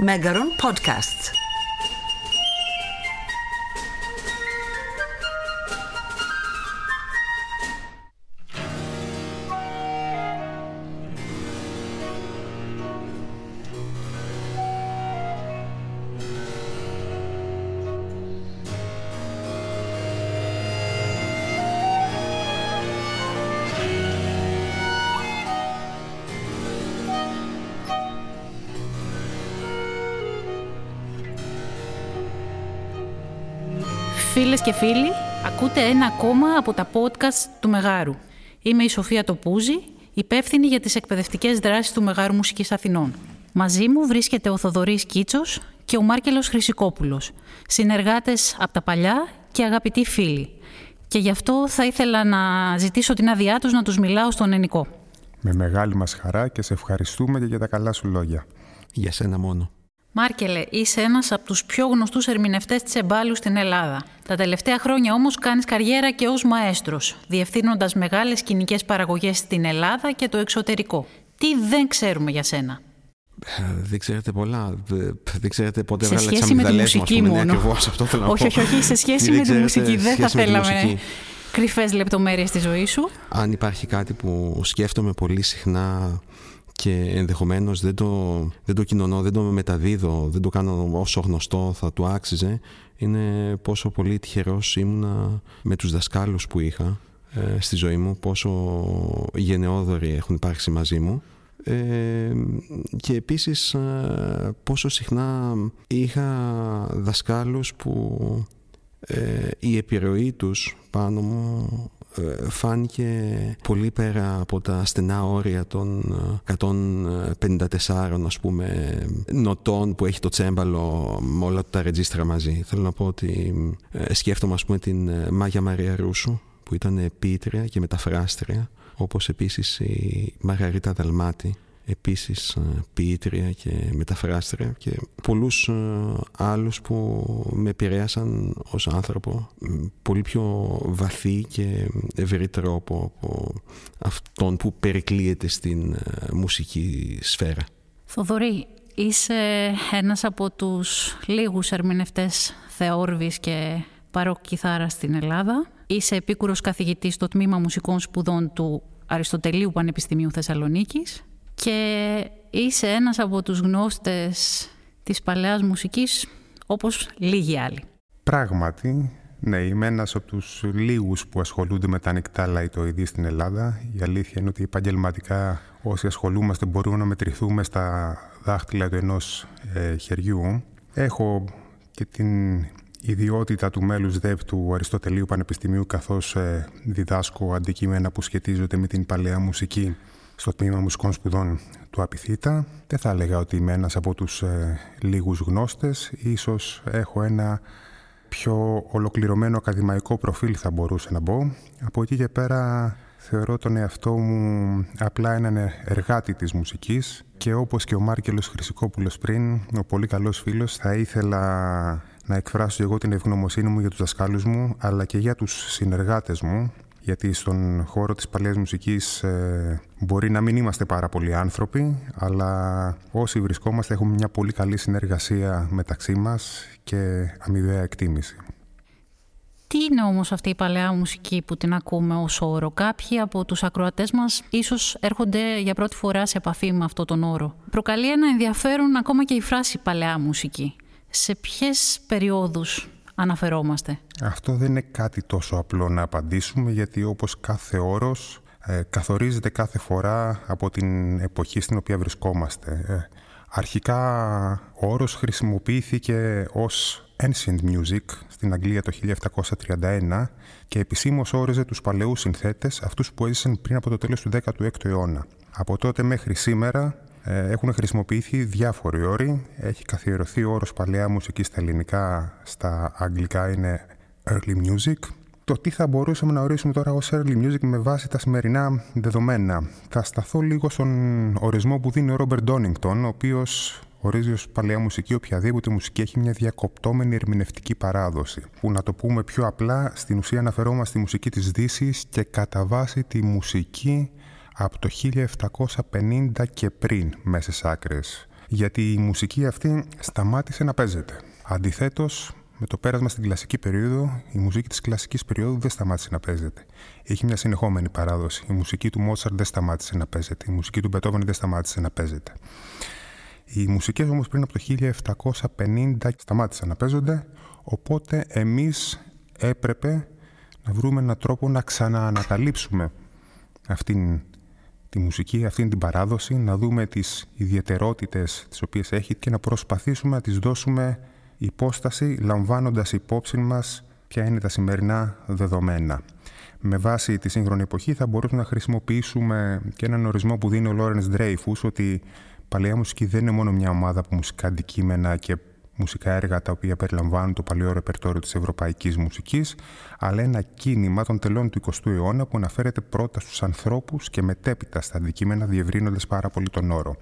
Megaron Podcasts. Φίλες και φίλοι, ακούτε ένα ακόμα από τα podcast του Μεγάρου. Είμαι η Σοφία Τοπούζη, υπεύθυνη για τις εκπαιδευτικές δράσεις του Μεγάρου Μουσικής Αθηνών. Μαζί μου βρίσκεται ο Θοδωρής Κίτσος και ο Μάρκελος Χρυσικόπουλος, συνεργάτες από τα παλιά και αγαπητοί φίλοι. Και γι' αυτό θα ήθελα να ζητήσω την άδειά τους να τους μιλάω στον ενικό. Με μεγάλη μας χαρά και σε ευχαριστούμε και για τα καλά σου λόγια. Για σένα μόνο. Μάρκελε, είσαι ένας από τους πιο γνωστούς ερμηνευτές της εμπάλου στην Ελλάδα. Τα τελευταία χρόνια όμως κάνεις καριέρα και ως μαέστρος, διευθύνοντας μεγάλες σκηνικές παραγωγές στην Ελλάδα και το εξωτερικό. Τι δεν ξέρουμε για σένα; Ε, δεν ξέρετε πολλά. Δεν ξέρετε πότε Σε έβγαλα σχέση με τη τις μουσική μου. μόνο. Ναι, ακριβώς αυτό θέλω να όχι, πω. όχι, όχι, σε σχέση Τι με τη ξέρετε μουσική. Δεν θα σχέση με τη θέλαμε μουσική. κρυφές λεπτομέρειες στη ζωή σου. Αν υπάρχει κάτι που σκέφτομαι πολύ συχνά και ενδεχομένως δεν το, δεν το κοινωνώ, δεν το μεταδίδω, δεν το κάνω όσο γνωστό θα του άξιζε, είναι πόσο πολύ τυχερός ήμουνα με τους δασκάλους που είχα ε, στη ζωή μου, πόσο γενναιόδοροι έχουν υπάρξει μαζί μου. Ε, και επίσης ε, πόσο συχνά είχα δασκάλους που ε, η επιρροή τους πάνω μου ε, φάνηκε πολύ πέρα από τα στενά όρια των ε, 154 ας πούμε νοτών που έχει το τσέμπαλο με όλα τα ρετζίστρα μαζί. Θέλω να πω ότι ε, σκέφτομαι ας πούμε την ε, Μάγια Μαρία Ρούσου που ήταν ποιήτρια και μεταφράστρια όπως επίσης η Μαργαρίτα Δαλμάτη επίσης ε, ποιήτρια και μεταφράστρια και πολλούς ε, άλλους που με επηρέασαν ως άνθρωπο μ, πολύ πιο βαθύ και ευρύ τρόπο από αυτόν που περικλείεται στην ε, μουσική σφαίρα. Θοδωρή, είσαι ένας από τους λίγους ερμηνευτές θεόρβης και παρόκ κιθάρα στην Ελλάδα. Είσαι επίκουρος καθηγητής στο Τμήμα Μουσικών Σπουδών του Αριστοτελείου Πανεπιστημίου Θεσσαλονίκης και είσαι ένας από τους γνώστες της παλαιάς μουσικής όπως λίγοι άλλοι. Πράγματι, ναι, είμαι ένας από τους λίγους που ασχολούνται με τα ανοιχτά λαϊτοειδή στην Ελλάδα. Η αλήθεια είναι ότι επαγγελματικά όσοι ασχολούμαστε μπορούμε να μετρηθούμε στα δάχτυλα του ενός ε, χεριού. Έχω και την ιδιότητα του μέλους ΔΕΒ του Αριστοτελείου Πανεπιστημίου καθώς ε, διδάσκω αντικείμενα που σχετίζονται με την παλαιά μουσική στο τμήμα μουσικών σπουδών του Απιθύτα. Δεν θα έλεγα ότι είμαι ένας από τους ε, λίγους γνώστες. Ίσως έχω ένα πιο ολοκληρωμένο ακαδημαϊκό προφίλ θα μπορούσε να μπω. Από εκεί και πέρα θεωρώ τον εαυτό μου απλά έναν εργάτη της μουσικής και όπως και ο Μάρκελος Χρυσικόπουλος πριν, ο πολύ καλός φίλος, θα ήθελα να εκφράσω εγώ την ευγνωμοσύνη μου για τους δασκάλους μου, αλλά και για τους συνεργάτες μου, γιατί στον χώρο της παλαιάς μουσικής ε, μπορεί να μην είμαστε πάρα πολλοί άνθρωποι, αλλά όσοι βρισκόμαστε έχουμε μια πολύ καλή συνεργασία μεταξύ μας και αμοιβαία εκτίμηση. Τι είναι όμως αυτή η παλαιά μουσική που την ακούμε ως όρο; Κάποιοι από τους ακροατές μας ίσως έρχονται για πρώτη φορά σε επαφή με αυτό τον όρο. Προκαλεί ένα ενδιαφέρον ακόμα και η φράση παλαιά μουσική. Σε ποιες περιόδους αναφερόμαστε. Αυτό δεν είναι κάτι τόσο απλό να απαντήσουμε γιατί όπως κάθε όρος ε, καθορίζεται κάθε φορά από την εποχή στην οποία βρισκόμαστε. Ε, αρχικά ο όρος χρησιμοποιήθηκε ως ancient music στην Αγγλία το 1731 και επισήμως όριζε τους παλαιούς συνθέτες, αυτούς που έζησαν πριν από το τέλος του 16ου αιώνα. Από τότε μέχρι σήμερα ε, έχουν χρησιμοποιηθεί διάφοροι όροι. Έχει καθιερωθεί ο όρος παλαιά μουσική στα ελληνικά, στα αγγλικά είναι early music. Το τι θα μπορούσαμε να ορίσουμε τώρα ως early music με βάση τα σημερινά δεδομένα. Θα σταθώ λίγο στον ορισμό που δίνει ο Ρόμπερ Ντόνιγκτον, ο οποίος ορίζει ως παλαιά μουσική οποιαδήποτε μουσική έχει μια διακοπτόμενη ερμηνευτική παράδοση. Που να το πούμε πιο απλά, στην ουσία αναφερόμαστε στη μουσική της Δύσης και κατά βάση τη μουσική από το 1750 και πριν μέσες άκρες. γιατί η μουσική αυτή σταμάτησε να παίζεται. Αντιθέτως, με το πέρασμα στην κλασική περίοδο, η μουσική της κλασικής περίοδου δεν σταμάτησε να παίζεται. Έχει μια συνεχόμενη παράδοση. Η μουσική του Μότσαρντ δεν σταμάτησε να παίζεται. Η μουσική του Μπετόβεν δεν σταμάτησε να παίζεται. Οι μουσικές όμως πριν από το 1750 σταμάτησαν να παίζονται, οπότε εμείς έπρεπε να βρούμε έναν τρόπο να ξαναανακαλύψουμε αυτήν τη μουσική, αυτήν την παράδοση, να δούμε τις ιδιαιτερότητες τις οποίες έχει και να προσπαθήσουμε να τις δώσουμε υπόσταση λαμβάνοντας υπόψη μας ποια είναι τα σημερινά δεδομένα. Με βάση τη σύγχρονη εποχή θα μπορούσαμε να χρησιμοποιήσουμε και έναν ορισμό που δίνει ο Λόρενς Ντρέιφους ότι παλαιά μουσική δεν είναι μόνο μια ομάδα από μουσικά αντικείμενα και μουσικά έργα τα οποία περιλαμβάνουν το παλαιό ρεπερτόριο της ευρωπαϊκής μουσικής, αλλά ένα κίνημα των τελών του 20ου αιώνα που αναφέρεται πρώτα στους ανθρώπους και μετέπειτα στα αντικείμενα διευρύνοντας πάρα πολύ τον όρο.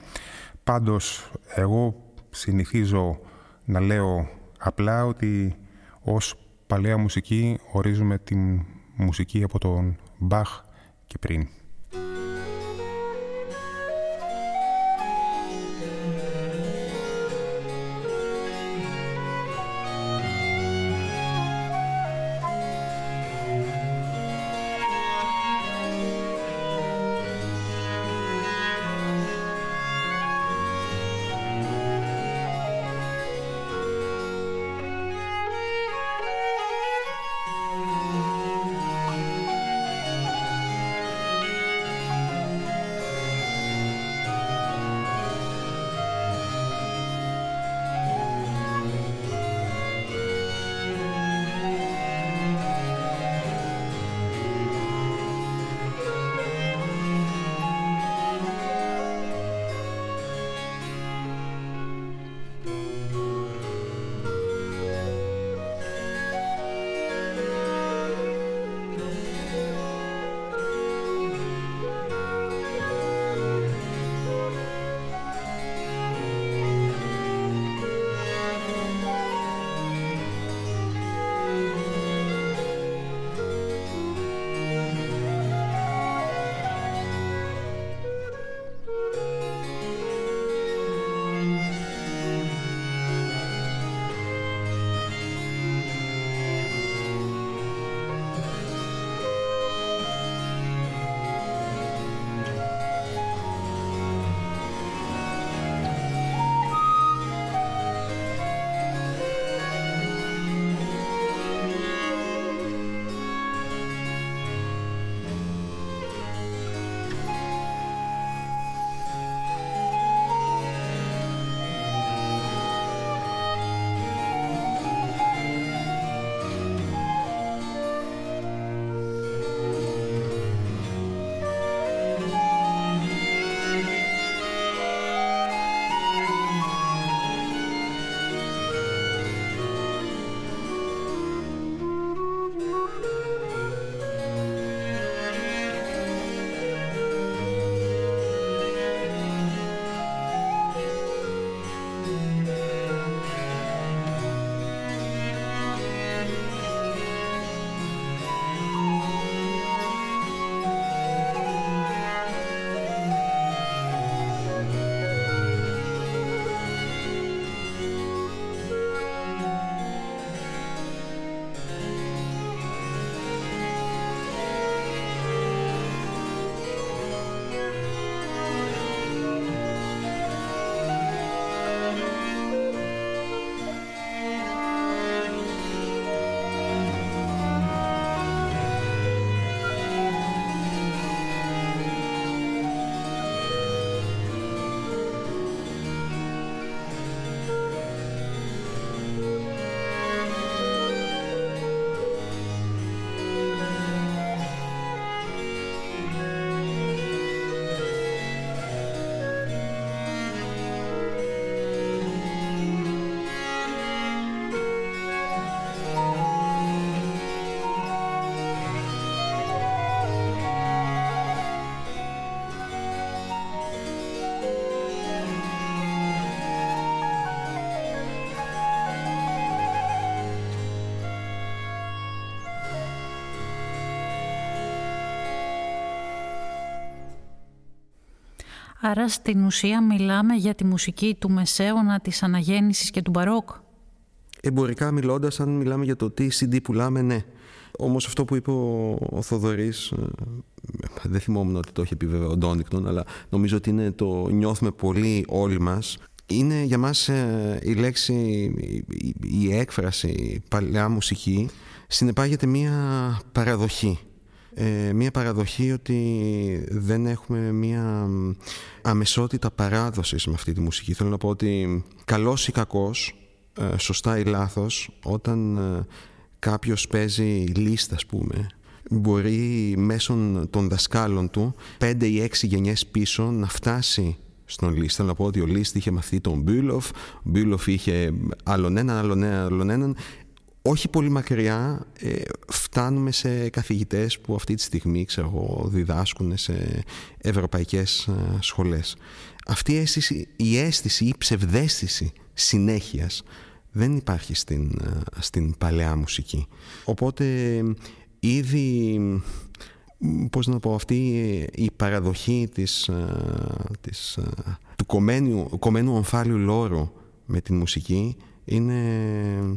Πάντως, εγώ συνηθίζω να λέω απλά ότι ως παλαιά μουσική ορίζουμε τη μουσική από τον Μπαχ και πριν. Άρα στην ουσία μιλάμε για τη μουσική του Μεσαίωνα, της Αναγέννησης και του Μπαρόκ. Εμπορικά μιλώντας, αν μιλάμε για το τι CD πουλάμε, ναι. Όμως αυτό που είπε ο, ο Θοδωρής, ε, δεν θυμόμουν ότι το είχε πει βέβαια ο Ντόνικτον, αλλά νομίζω ότι είναι το νιώθουμε πολύ όλοι μας. Είναι για μας ε, η λέξη, η, η έκφραση παλαιά μουσική συνεπάγεται μία παραδοχή. Ε, μία παραδοχή ότι δεν έχουμε μία αμεσότητα παράδοσης με αυτή τη μουσική. Θέλω να πω ότι καλός ή κακός, ε, σωστά ή λάθος, όταν ε, κάποιος παίζει λίστα ας πούμε, μπορεί μέσω των δασκάλων του πέντε ή έξι γενιές πίσω να φτάσει στον Λίστ. Θέλω να πω ότι ο Λίστ είχε μαθεί τον Μπούλοφ, ο Μπούλοφ είχε άλλον έναν, άλλον έναν, άλλον έναν όχι πολύ μακριά ε, φτάνουμε σε καθηγητές που αυτή τη στιγμή ξέρω, διδάσκουν σε ευρωπαϊκές ε, σχολές. Αυτή η αίσθηση, η αίσθηση, η ψευδέστηση συνέχειας δεν υπάρχει στην, ε, στην παλαιά μουσική. Οπότε ήδη πώς να πω αυτή η παραδοχή της, της, του κομμένου, κομμένου ομφάλιου λόρου με την μουσική είναι ε,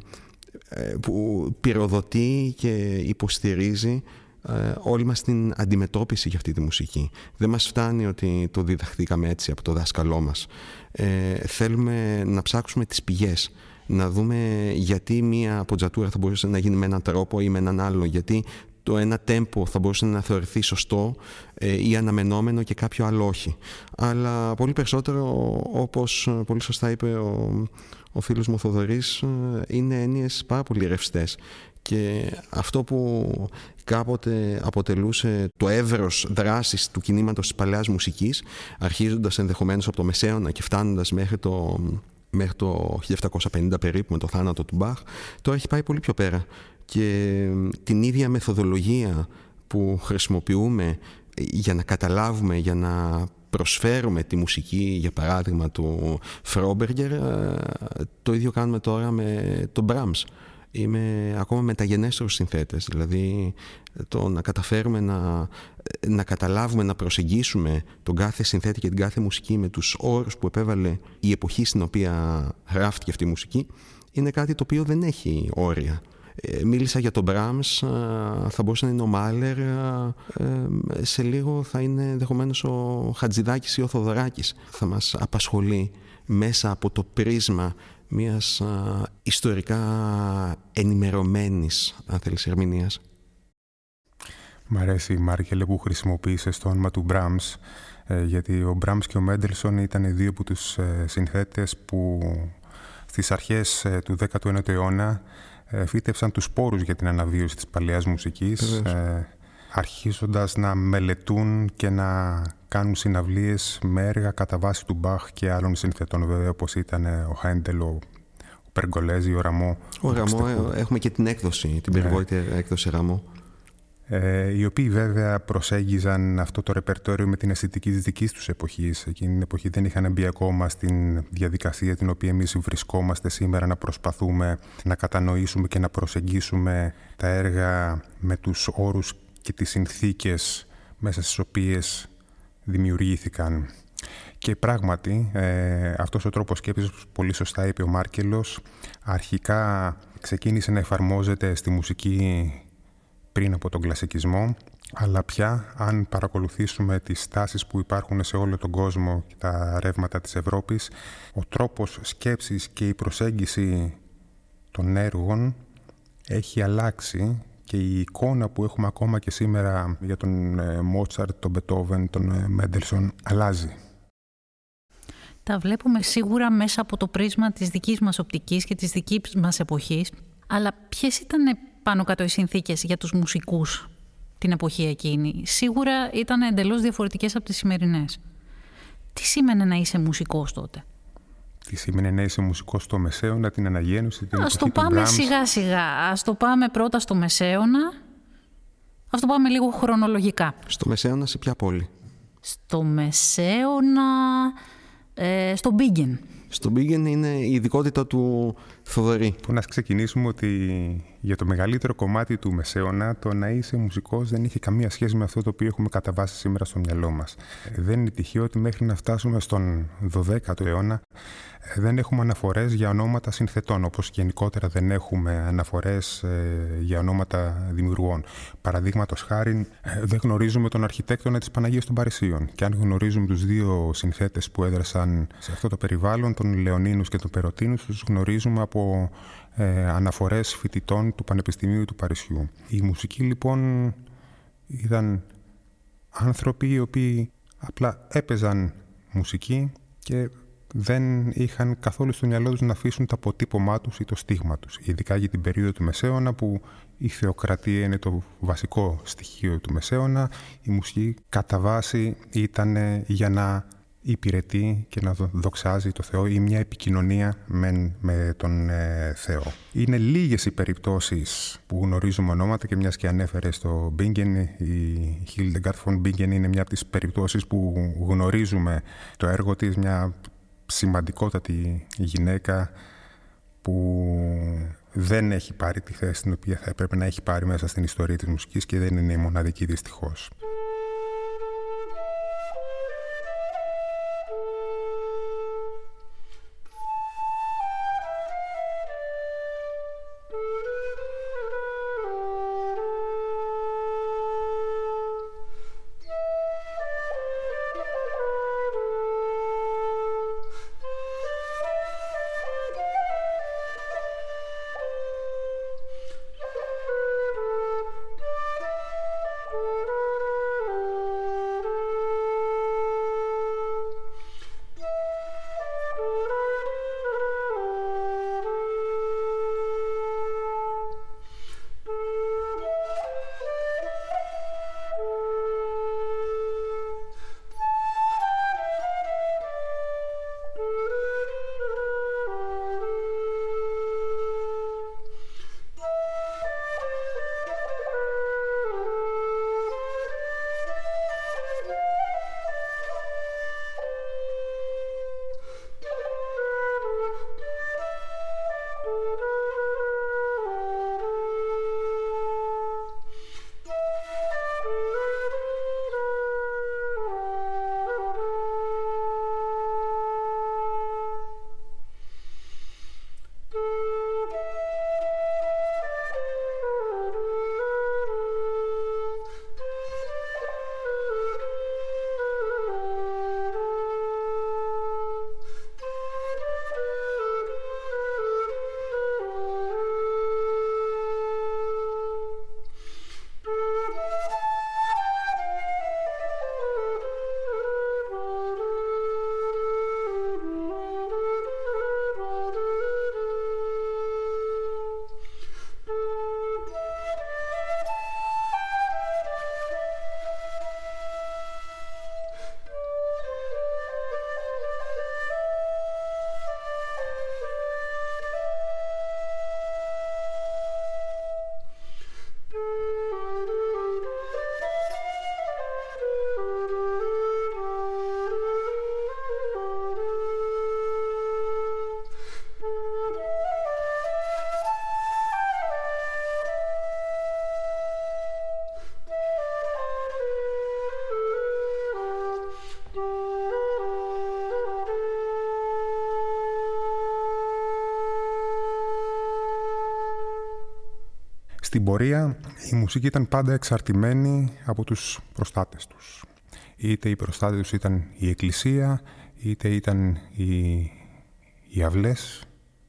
που πυροδοτεί και υποστηρίζει ε, όλη μας την αντιμετώπιση για αυτή τη μουσική. Δεν μας φτάνει ότι το διδαχθήκαμε έτσι από το δάσκαλό μας. Ε, θέλουμε να ψάξουμε τις πηγές, να δούμε γιατί μία ποτζατούρα θα μπορούσε να γίνει με έναν τρόπο ή με έναν άλλο, γιατί το ένα τέμπο θα μπορούσε να θεωρηθεί σωστό ή αναμενόμενο και κάποιο άλλο όχι. Αλλά πολύ περισσότερο, όπως πολύ σωστά είπε ο, ο φίλος μου Θοδωρής ε, είναι έννοιες πάρα πολύ ρευστές. και αυτό που κάποτε αποτελούσε το εύρος δράσης του κινήματος της παλαιάς μουσικής αρχίζοντας ενδεχομένως από το Μεσαίωνα και φτάνοντας μέχρι το, μέχρι το 1750 περίπου με το θάνατο του Μπαχ τώρα έχει πάει πολύ πιο πέρα και την ίδια μεθοδολογία που χρησιμοποιούμε για να καταλάβουμε, για να προσφέρουμε τη μουσική για παράδειγμα του Φρόμπεργκερ το ίδιο κάνουμε τώρα με τον Μπραμς είμαι ακόμα μεταγενέστερος συνθέτες δηλαδή το να καταφέρουμε να, να καταλάβουμε, να προσεγγίσουμε τον κάθε συνθέτη και την κάθε μουσική με τους όρους που επέβαλε η εποχή στην οποία γράφτηκε αυτή η μουσική είναι κάτι το οποίο δεν έχει όρια. ε, μίλησα για τον Μπράμς, θα μπορούσε να είναι ο Μάλερ, ε, σε λίγο θα είναι ενδεχομένως ο Χατζηδάκης ή ο Θοδωράκης. Θα μας απασχολεί μέσα από το πρίσμα μιας ιστορικά ενημερωμένης, αν θέλεις, ερμηνείας. Μ' αρέσει η Μάρκελε που χρησιμοποίησες το όνομα του Μπράμς, ε, γιατί ο Μπράμς και ο Μέντελσον ήταν δύο από τους συνθέτες που στις αρχές του 19ου αιώνα ε, φύτευσαν τους σπόρους για την αναβίωση της παλαιάς μουσικής, ε, αρχίζοντας να μελετούν και να κάνουν συναυλίες με έργα κατά βάση του Μπαχ και άλλων συνθετών βέβαια όπως ήταν ε, ο Χέντελ, ο, ο Περγκολέζη, ο Ραμό. Ο Ραμό, ε, έχουμε και την έκδοση, την περιβόητη έκδοση Ραμό ε, οι οποίοι βέβαια προσέγγιζαν αυτό το ρεπερτόριο με την αισθητική της δικής τους εποχής. Εκείνη την εποχή δεν είχαν μπει ακόμα στην διαδικασία την οποία εμείς βρισκόμαστε σήμερα να προσπαθούμε να κατανοήσουμε και να προσεγγίσουμε τα έργα με τους όρους και τις συνθήκες μέσα στις οποίες δημιουργήθηκαν. Και πράγματι, ε, αυτός ο τρόπος σκέψης, που πολύ σωστά είπε ο Μάρκελος, αρχικά ξεκίνησε να εφαρμόζεται στη μουσική πριν από τον κλασικισμό, αλλά πια αν παρακολουθήσουμε τις τάσεις που υπάρχουν σε όλο τον κόσμο και τα ρεύματα της Ευρώπης, ο τρόπος σκέψης και η προσέγγιση των έργων έχει αλλάξει και η εικόνα που έχουμε ακόμα και σήμερα για τον Μότσαρτ, τον Μπετόβεν, τον Μέντελσον αλλάζει. Τα βλέπουμε σίγουρα μέσα από το πρίσμα της δικής μας οπτικής και της δικής μας εποχής, αλλά ποιες ήταν πάνω κάτω οι συνθήκες για τους μουσικούς την εποχή εκείνη. Σίγουρα ήταν εντελώς διαφορετικές από τις σημερινές. Τι σήμαινε να είσαι μουσικός τότε; Τι σήμαινε να είσαι μουσικός στο Μεσαίωνα, την Αναγέννηση, την Ας το πάμε σιγά σιγά. Ας το πάμε πρώτα στο Μεσαίωνα. Ας το πάμε λίγο χρονολογικά. Στο Μεσαίωνα σε ποια πόλη; Στο Μεσαίωνα... Ε, στο Μπίγκεν. Στο Μπίγκεν είναι η ειδικότητα του Θοδωρή. Που να ξεκινήσουμε ότι για το μεγαλύτερο κομμάτι του μεσαίωνα, το να είσαι μουσικός δεν είχε καμία σχέση με αυτό το οποίο έχουμε καταβάσει σήμερα στο μυαλό μας. Δεν είναι τυχαίο ότι μέχρι να φτάσουμε στον 12ο αιώνα δεν έχουμε αναφορές για ονόματα συνθετών, όπως γενικότερα δεν έχουμε αναφορές ε, για ονόματα δημιουργών. Παραδείγματος χάρη, ε, δεν γνωρίζουμε τον αρχιτέκτονα της Παναγίας των Παρισίων. Και αν γνωρίζουμε τους δύο συνθέτες που έδρασαν σε αυτό το περιβάλλον, τον Λεωνίνους και τον Περοτίνους, τους γνωρίζουμε από ε, αναφορές φοιτητών του Πανεπιστημίου του Παρισιού. Η μουσική λοιπόν ήταν άνθρωποι οι οποίοι απλά έπαιζαν μουσική και δεν είχαν καθόλου στο μυαλό τους να αφήσουν το αποτύπωμά τους ή το στίγμα τους. Ειδικά για την περίοδο του Μεσαίωνα που η θεοκρατία είναι το βασικό στοιχείο του Μεσαίωνα, η μουσική κατά βάση ήταν για να υπηρετεί και να δοξάζει το Θεό ή μια επικοινωνία με, με τον ε, Θεό. Είναι λίγες οι περιπτώσεις που γνωρίζουμε ονόματα και μιας και ανέφερε στο Bingen, η Hildegard von Bingen είναι μια από τις περιπτώσεις που γνωρίζουμε το έργο της, μια σημαντικότατη γυναίκα που δεν έχει πάρει τη θέση την οποία θα έπρεπε να έχει πάρει μέσα στην ιστορία της μουσικής και δεν είναι η μοναδική δυστυχώς. Στην πορεία η μουσική ήταν πάντα εξαρτημένη από τους προστάτες τους. Είτε οι προστάτες τους ήταν η εκκλησία, είτε ήταν οι, οι αυλές.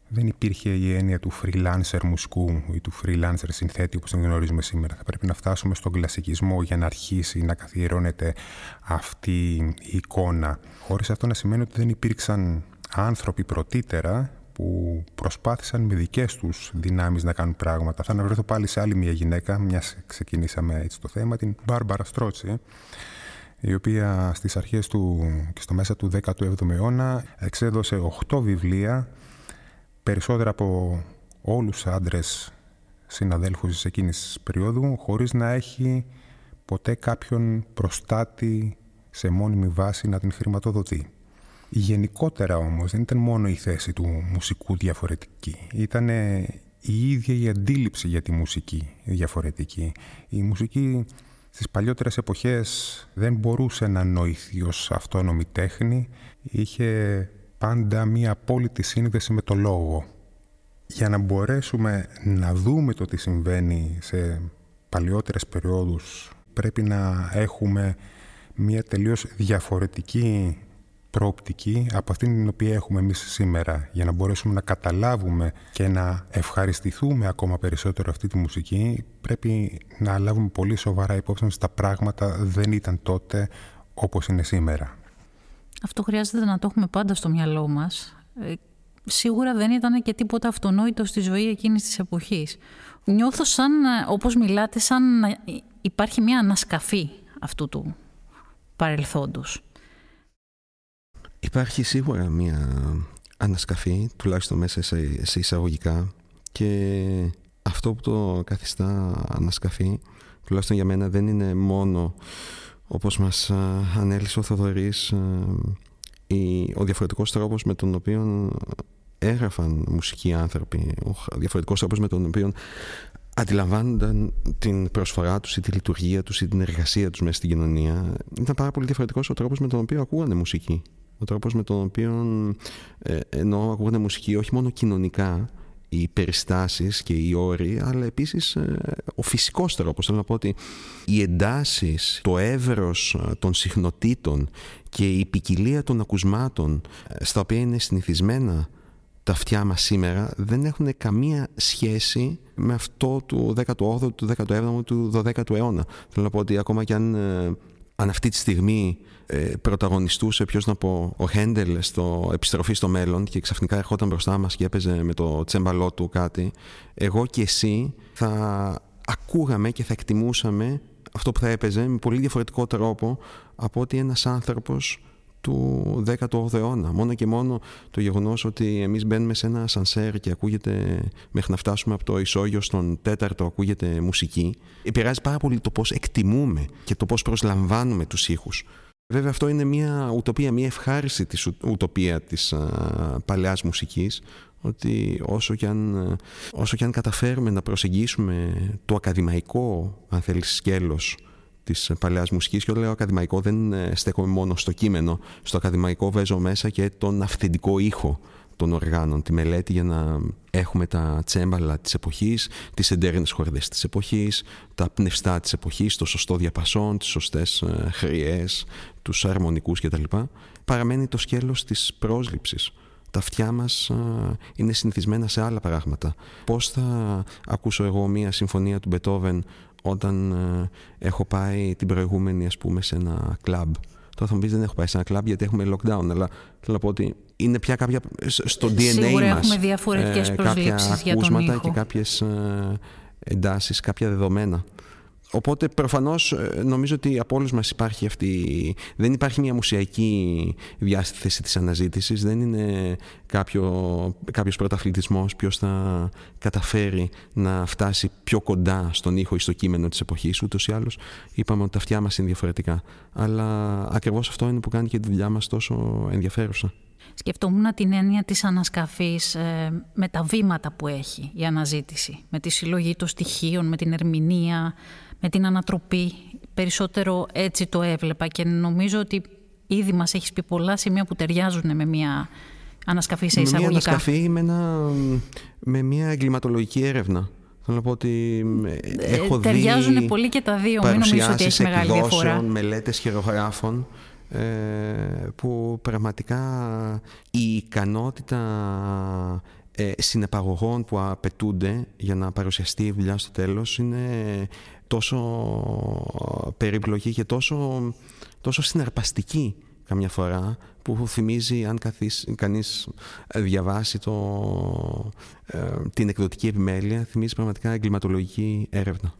Δεν υπήρχε η έννοια του freelancer μουσικού ή του freelancer συνθέτη όπως τον γνωρίζουμε σήμερα. Θα πρέπει να φτάσουμε στον κλασικισμό για να αρχίσει να καθιερώνεται αυτή η εικόνα. Χωρίς αυτό να σημαίνει ότι δεν υπήρξαν άνθρωποι πρωτήτερα που προσπάθησαν με δικές τους δυνάμεις να κάνουν πράγματα. Θα αναβρεθώ πάλι σε άλλη μια γυναίκα, μιας ξεκινήσαμε έτσι το θέμα, την Μπάρμπαρα Στρότσι, η οποία στις αρχές του και στο μέσα του 17ου αιώνα εξέδωσε 8 βιβλία, περισσότερα από όλους τους άντρες συναδέλφους της εκείνης της περίοδου, χωρίς να έχει ποτέ κάποιον προστάτη σε μόνιμη βάση να την χρηματοδοτεί. Γενικότερα όμως δεν ήταν μόνο η θέση του μουσικού διαφορετική. Ήταν η ίδια η αντίληψη για τη μουσική διαφορετική. Η μουσική στις παλιότερες εποχές δεν μπορούσε να νοηθεί ως αυτόνομη τέχνη. Είχε πάντα μία απόλυτη σύνδεση με το λόγο. Για να μπορέσουμε να δούμε το τι συμβαίνει σε παλιότερες περιόδους πρέπει να έχουμε μία τελείως διαφορετική προοπτική από αυτήν την οποία έχουμε εμείς σήμερα για να μπορέσουμε να καταλάβουμε και να ευχαριστηθούμε ακόμα περισσότερο αυτή τη μουσική πρέπει να λάβουμε πολύ σοβαρά υπόψη μας τα πράγματα δεν ήταν τότε όπως είναι σήμερα. Αυτό χρειάζεται να το έχουμε πάντα στο μυαλό μας. Ε, σίγουρα δεν ήταν και τίποτα αυτονόητο στη ζωή εκείνης της εποχής. Νιώθω σαν, ε, όπως μιλάτε, σαν να υπάρχει μια ανασκαφή αυτού του παρελθόντος. Υπάρχει σίγουρα μια ανασκαφή, τουλάχιστον μέσα σε εισαγωγικά και αυτό που το καθιστά ανασκαφή, τουλάχιστον για μένα δεν είναι μόνο όπως μας ανέλησε ο Θοδωρής ο διαφορετικός τρόπος με τον οποίο έγραφαν μουσικοί άνθρωποι, ο διαφορετικός τρόπος με τον οποίο αντιλαμβάνονταν την προσφορά τους ή τη λειτουργία τους ή την εργασία τους μέσα στην κοινωνία. Ήταν πάρα πολύ διαφορετικός ο τρόπος με τον οποίο ακούγανε μουσική ο τρόπος με τον οποίο ε, ενώ ακούγονται μουσική όχι μόνο κοινωνικά οι περιστάσεις και οι όροι αλλά επίσης ε, ο φυσικός τρόπος θέλω να πω ότι οι εντάσεις το εύρος ε, των συχνοτήτων και η ποικιλία των ακουσμάτων ε, στα οποία είναι συνηθισμένα τα αυτιά μας σήμερα δεν έχουν καμία σχέση με αυτό του 18ου, του 17ου, του 12ου αιώνα. Θέλω να πω ότι ακόμα και αν αν αυτή τη στιγμή ε, πρωταγωνιστούσε, ποιος να πω, ο Χέντελ στο Επιστροφή στο μέλλον και ξαφνικά ερχόταν μπροστά μας και έπαιζε με το τσέμπαλό του κάτι, εγώ και εσύ θα ακούγαμε και θα εκτιμούσαμε αυτό που θα έπαιζε με πολύ διαφορετικό τρόπο από ότι ένας άνθρωπος του 18ου αιώνα. Μόνο και μόνο το γεγονός ότι εμείς μπαίνουμε σε ένα σανσέρ και ακούγεται μέχρι να φτάσουμε από το ισόγειο στον τέταρτο ακούγεται μουσική επηρεάζει πάρα πολύ το πώς εκτιμούμε και το πώς προσλαμβάνουμε τους ήχους. Βέβαια αυτό είναι μια ουτοπία, μια ευχάριστη της ουτοπία της α, παλαιάς μουσικής ότι όσο και, αν, όσο και αν καταφέρουμε να προσεγγίσουμε το ακαδημαϊκό αν θέλεις σκέλος Της παλαιάς μουσικής και όταν λέω ακαδημαϊκό δεν στέκομαι μόνο στο κείμενο στο ακαδημαϊκό βέζω μέσα και τον αυθεντικό ήχο των οργάνων, τη μελέτη για να έχουμε τα τσέμπαλα της εποχής, τις εντέρνες χορδές της εποχής, τα πνευστά της εποχής, το σωστό διαπασόν, τις σωστές ε, χρειές, τους αρμονικούς κτλ. Παραμένει το σκέλος της πρόσληψης. Τα αυτιά μας ε, είναι συνηθισμένα σε άλλα πράγματα. Πώς θα ακούσω εγώ μία συμφωνία του Μπετόβεν όταν ε, έχω πάει την προηγούμενη ας πούμε σε ένα κλαμπ; Τώρα θα μου πεις δεν έχω πάει σε ένα κλαμπ γιατί έχουμε lockdown, αλλά θέλω να πω ότι είναι πια κάποια στο DNA Σίγουρα μας έχουμε διαφορετικές ε, προσλήψεις κάποια για τον ακούσματα ήχο. και κάποιες ε, εντάσεις, κάποια δεδομένα. Οπότε προφανώς ε, νομίζω ότι από όλους μας υπάρχει αυτή, δεν υπάρχει μια μουσιακή διάστηση της αναζήτησης, δεν είναι κάποιο, κάποιος πρωταθλητισμός ποιος θα καταφέρει να φτάσει πιο κοντά στον ήχο ή στο κείμενο της εποχής, ούτως ή άλλως είπαμε ότι τα αυτιά μας είναι διαφορετικά. Αλλά ακριβώς αυτό είναι που κάνει και τη δουλειά μας τόσο ενδιαφέρουσα. Σκεφτόμουν την έννοια της ανασκαφής ε, με τα βήματα που έχει η αναζήτηση, με τη συλλογή των στοιχείων, με την ερμηνεία, με την ανατροπή. Περισσότερο έτσι το έβλεπα και νομίζω ότι ήδη μας έχεις πει πολλά σημεία που ταιριάζουν με μια ανασκαφή σε εισαγωγικά. Με μια ανασκαφή με, ένα, με μια εγκληματολογική έρευνα. Θέλω να πω ότι ε, έχω δει Ταιριάζουν πολύ και τα δύο, μην νομίζω ότι έχεις μεγάλη διαφορά. μελέτες χειρογράφων ε, που πραγματικά η ικανότητα ε, συνεπαγωγών που απαιτούνται για να παρουσιαστεί η δουλειά στο τέλος είναι τόσο περίπλοκη και τόσο, τόσο συναρπαστική καμιά φορά που θυμίζει αν καθείς, κανείς διαβάσει το, ε, την εκδοτική επιμέλεια θυμίζει πραγματικά εγκληματολογική έρευνα.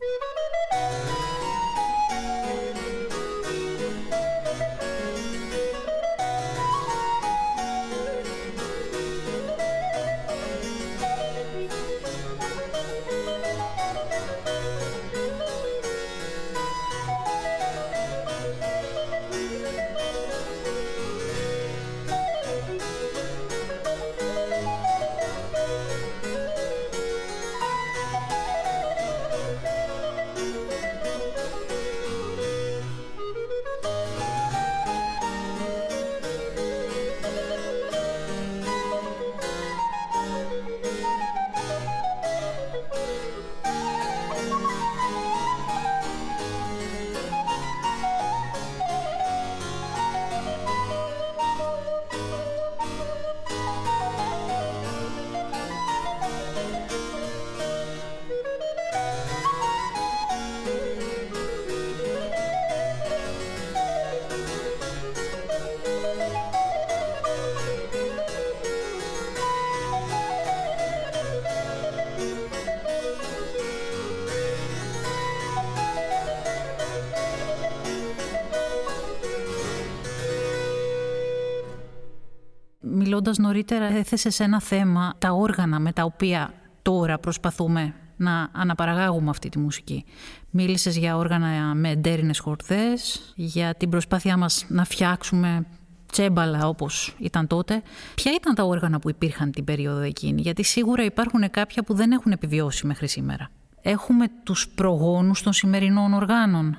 Μιλώντας νωρίτερα έθεσε σε ένα θέμα τα όργανα με τα οποία τώρα προσπαθούμε να αναπαραγάγουμε αυτή τη μουσική. Μίλησες για όργανα με εντέρινες χορδές, για την προσπάθειά μας να φτιάξουμε τσέμπαλα όπως ήταν τότε. Ποια ήταν τα όργανα που υπήρχαν την περίοδο εκείνη, γιατί σίγουρα υπάρχουν κάποια που δεν έχουν επιβιώσει μέχρι σήμερα. Έχουμε τους προγόνους των σημερινών οργάνων.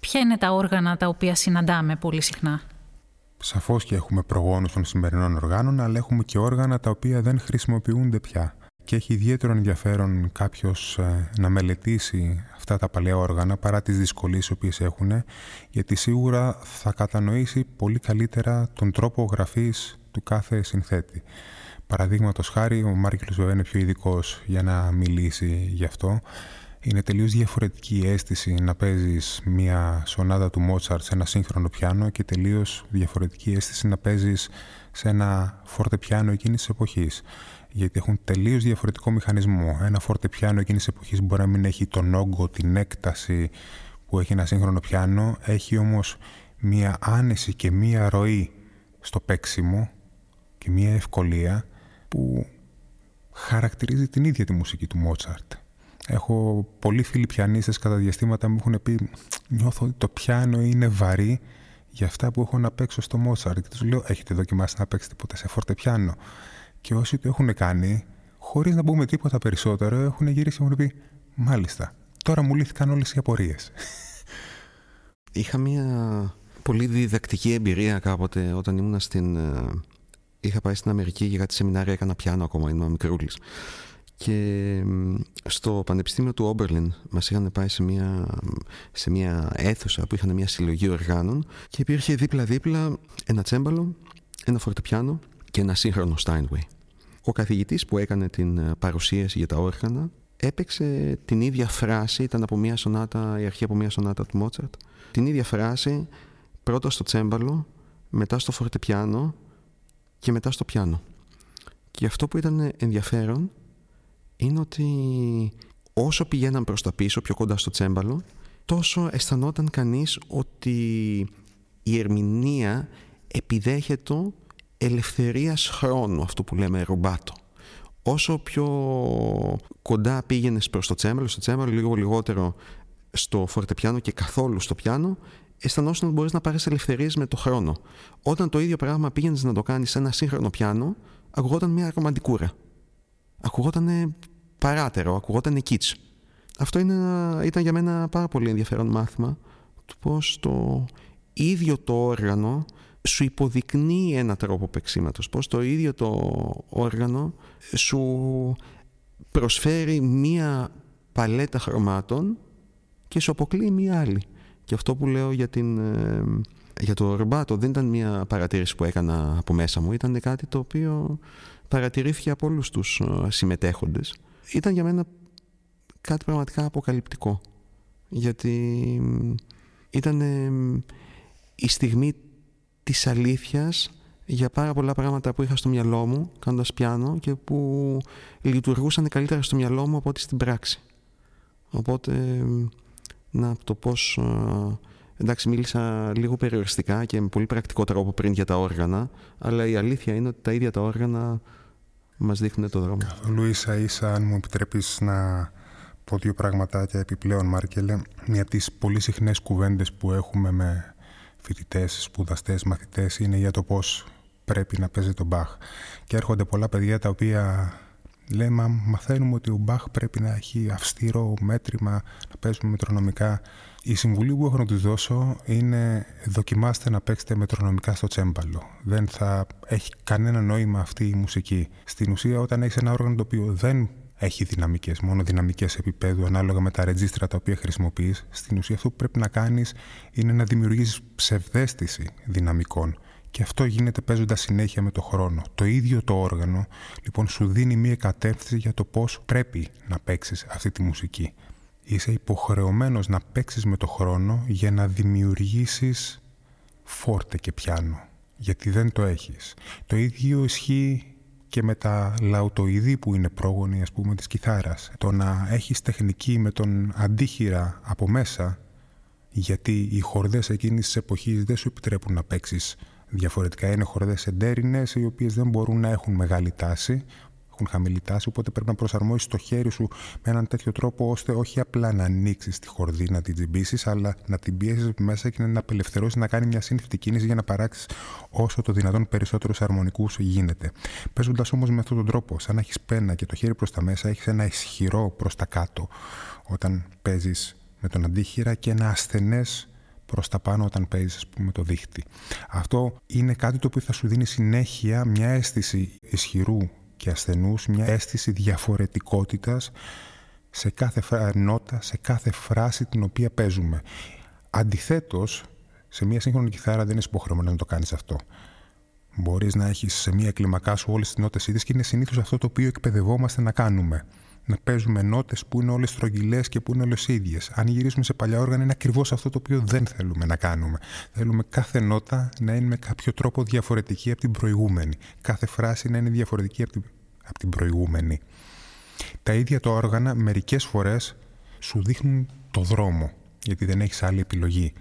Ποια είναι τα όργανα τα οποία συναντάμε πολύ συχνά; Σαφώς και έχουμε προγόνους των σημερινών οργάνων, αλλά έχουμε και όργανα τα οποία δεν χρησιμοποιούνται πια και έχει ιδιαίτερο ενδιαφέρον κάποιος ε, να μελετήσει αυτά τα παλιά όργανα παρά τις δυσκολίες που έχουν γιατί σίγουρα θα κατανοήσει πολύ καλύτερα τον τρόπο γραφής του κάθε συνθέτη. Παραδείγματος χάρη, ο Μάρκελος βέβαια είναι πιο ειδικός για να μιλήσει γι' αυτό. Είναι τελείως διαφορετική η αίσθηση να παίζεις μια σονάδα του Μότσαρτ σε ένα σύγχρονο πιάνο και τελείως διαφορετική αίσθηση να παίζεις σε ένα φόρτε πιάνο εκείνης της εποχής γιατί έχουν τελείως διαφορετικό μηχανισμό. Ένα φόρτε πιάνο εκείνης της εποχής μπορεί να μην έχει τον όγκο, την έκταση που έχει ένα σύγχρονο πιάνο, έχει όμως μία άνεση και μία ροή στο παίξιμο και μία ευκολία που χαρακτηρίζει την ίδια τη μουσική του Μότσαρτ. Έχω πολλοί φίλοι πιανίστες κατά διαστήματα μου έχουν πει νιώθω ότι το πιάνο είναι βαρύ για αυτά που έχω να παίξω στο Μότσαρτ και τους λέω έχετε δοκιμάσει να παίξετε ποτέ σε φόρτε πιάνο; Και όσοι το έχουν κάνει, χωρίς να πούμε τίποτα περισσότερο, έχουν γυρίσει και έχουν πει Μάλιστα, τώρα μου λύθηκαν όλες οι απορίες. Είχα μια πολύ διδακτική εμπειρία κάποτε όταν ήμουν στην. Ε, είχα πάει στην Αμερική για κάτι σεμινάρια, έκανα πιάνο ακόμα, ήμουν μικρούλης. Και στο Πανεπιστήμιο του Όμπερλιν μας είχαν πάει σε μια, σε μια αίθουσα που είχαν μια συλλογή οργάνων και υπήρχε δίπλα-δίπλα ένα τσέμπαλο, ένα φορτεπιάνο και ένα σύγχρονο Steinway. Ο καθηγητής που έκανε την ε, παρουσίαση για τα όργανα έπαιξε την ίδια φράση, ήταν από μια σονάτα, η αρχή από μια σονάτα του Μότσαρτ, την ίδια φράση πρώτα στο τσέμπαλο, μετά στο φορτεπιάνο και μετά στο πιάνο. Και αυτό που ήταν ενδιαφέρον είναι ότι όσο πηγαίναν προς τα πίσω, πιο κοντά στο τσέμπαλο, τόσο αισθανόταν κανείς ότι η ερμηνεία επιδέχεται ελευθερίας χρόνου, αυτό που λέμε ρουμπάτο. Όσο πιο κοντά πήγαινες προς το τσέμελο, στο τσέμελο λίγο λιγότερο στο φορτεπιάνο και καθόλου στο πιάνο, αισθανόσουν ότι μπορείς να πάρεις ελευθερίες με το χρόνο. Όταν το ίδιο πράγμα πήγαινες να το κάνεις σε ένα σύγχρονο πιάνο, ακουγόταν μια ρομαντικούρα. Ακουγόταν παράτερο, ακουγόταν κίτς. Αυτό είναι, ήταν για μένα πάρα πολύ ενδιαφέρον μάθημα του πώς το ίδιο το όργανο σου υποδεικνύει ένα τρόπο παίξήματος, πως το ίδιο το όργανο σου προσφέρει μία παλέτα χρωμάτων και σου αποκλείει μία άλλη. Και αυτό που λέω για, την, ε, για το ρουμπάτο δεν ήταν μία παρατήρηση που έκανα από μέσα μου, ήταν κάτι το οποίο παρατηρήθηκε από όλους τους ε, συμμετέχοντες. Ήταν για μένα κάτι πραγματικά αποκαλυπτικό, γιατί ήταν η στιγμή της αλήθειας για πάρα πολλά πράγματα που είχα στο μυαλό μου κάνοντας πιάνο και που λειτουργούσαν καλύτερα στο μυαλό μου από ό,τι στην πράξη. Οπότε, να το πώς... Εντάξει, μίλησα λίγο περιοριστικά και με πολύ πρακτικό τρόπο πριν για τα όργανα, αλλά η αλήθεια είναι ότι τα ίδια τα όργανα μας δείχνουν το δρόμο. Καθόλου ίσα ίσα, αν μου επιτρέπεις να πω δύο πραγματάκια επιπλέον, Μάρκελε, μια από τις πολύ συχνές κουβέντες που έχουμε με φοιτητές, σπουδαστές, μαθητές είναι για το πώς πρέπει να παίζει τον Μπαχ. Και έρχονται πολλά παιδιά τα οποία λένε Μα μαθαίνουμε ότι ο Μπαχ πρέπει να έχει αυστηρό μέτρημα, να παίζουμε μετρονομικά. Η συμβουλή που έχω να τους δώσω είναι δοκιμάστε να παίξετε μετρονομικά στο τσέμπαλο. Δεν θα έχει κανένα νόημα αυτή η μουσική. Στην ουσία, όταν έχεις ένα όργανο το οποίο δεν έχει δυναμικές, μόνο δυναμικές επίπεδου ανάλογα με τα ρετζίστρα τα οποία χρησιμοποιείς. Στην ουσία αυτό που πρέπει να κάνεις είναι να δημιουργήσεις ψευδέστηση δυναμικών. Και αυτό γίνεται παίζοντας συνέχεια με το χρόνο. Το ίδιο το όργανο λοιπόν σου δίνει μία κατεύθυνση για το πώς πρέπει να παίξεις αυτή τη μουσική. Είσαι υποχρεωμένος να παίξεις με το χρόνο για να δημιουργήσεις φόρτε και πιάνο. Γιατί δεν το έχεις. Το ίδιο ισχύει και με τα λαουτοειδή που είναι πρόγονοι ας πούμε της κιθάρας. Το να έχεις τεχνική με τον αντίχειρα από μέσα γιατί οι χορδές εκείνης της εποχής δεν σου επιτρέπουν να παίξεις διαφορετικά. Είναι χορδές εντέρινες, οι οποίες δεν μπορούν να έχουν μεγάλη τάση έχουν χαμηλή τάση, οπότε πρέπει να προσαρμόσεις το χέρι σου με έναν τέτοιο τρόπο ώστε όχι απλά να ανοίξεις τη χορδή, να την τσιμπήσεις, αλλά να την πιέσεις μέσα και να απελευθερώσεις, να κάνει μια σύνθετη κίνηση για να παράξεις όσο το δυνατόν περισσότερους αρμονικούς γίνεται. Παίζοντας όμως με αυτόν τον τρόπο, σαν να έχεις πένα και το χέρι προς τα μέσα, έχεις ένα ισχυρό προς τα κάτω όταν παίζεις με τον αντίχειρα και ένα ασθενές προς τα πάνω όταν παίζεις ας πούμε, το δίχτυ. Αυτό είναι κάτι το οποίο θα σου δίνει συνέχεια μια αίσθηση ισχυρού και ασθενούς μια αίσθηση διαφορετικότητας σε κάθε νότα, σε κάθε φράση την οποία παίζουμε. Αντιθέτως, σε μια σύγχρονη κιθάρα δεν είσαι υποχρεωμένος να το κάνεις αυτό. Μπορείς να έχεις σε μια κλιμακά σου όλες τις νότες ίδιες και είναι συνήθως αυτό το οποίο εκπαιδευόμαστε να κάνουμε να παίζουμε νότες που είναι όλες στρογγυλές και που είναι όλες ίδιες. Αν γυρίσουμε σε παλιά όργανα, είναι ακριβώς αυτό το οποίο δεν θέλουμε να κάνουμε. Θέλουμε κάθε νότα να είναι με κάποιο τρόπο διαφορετική από την προηγούμενη. Κάθε φράση να είναι διαφορετική από την, από την προηγούμενη. Τα ίδια τα όργανα μερικές φορές σου δείχνουν το δρόμο, γιατί δεν έχεις άλλη επιλογή.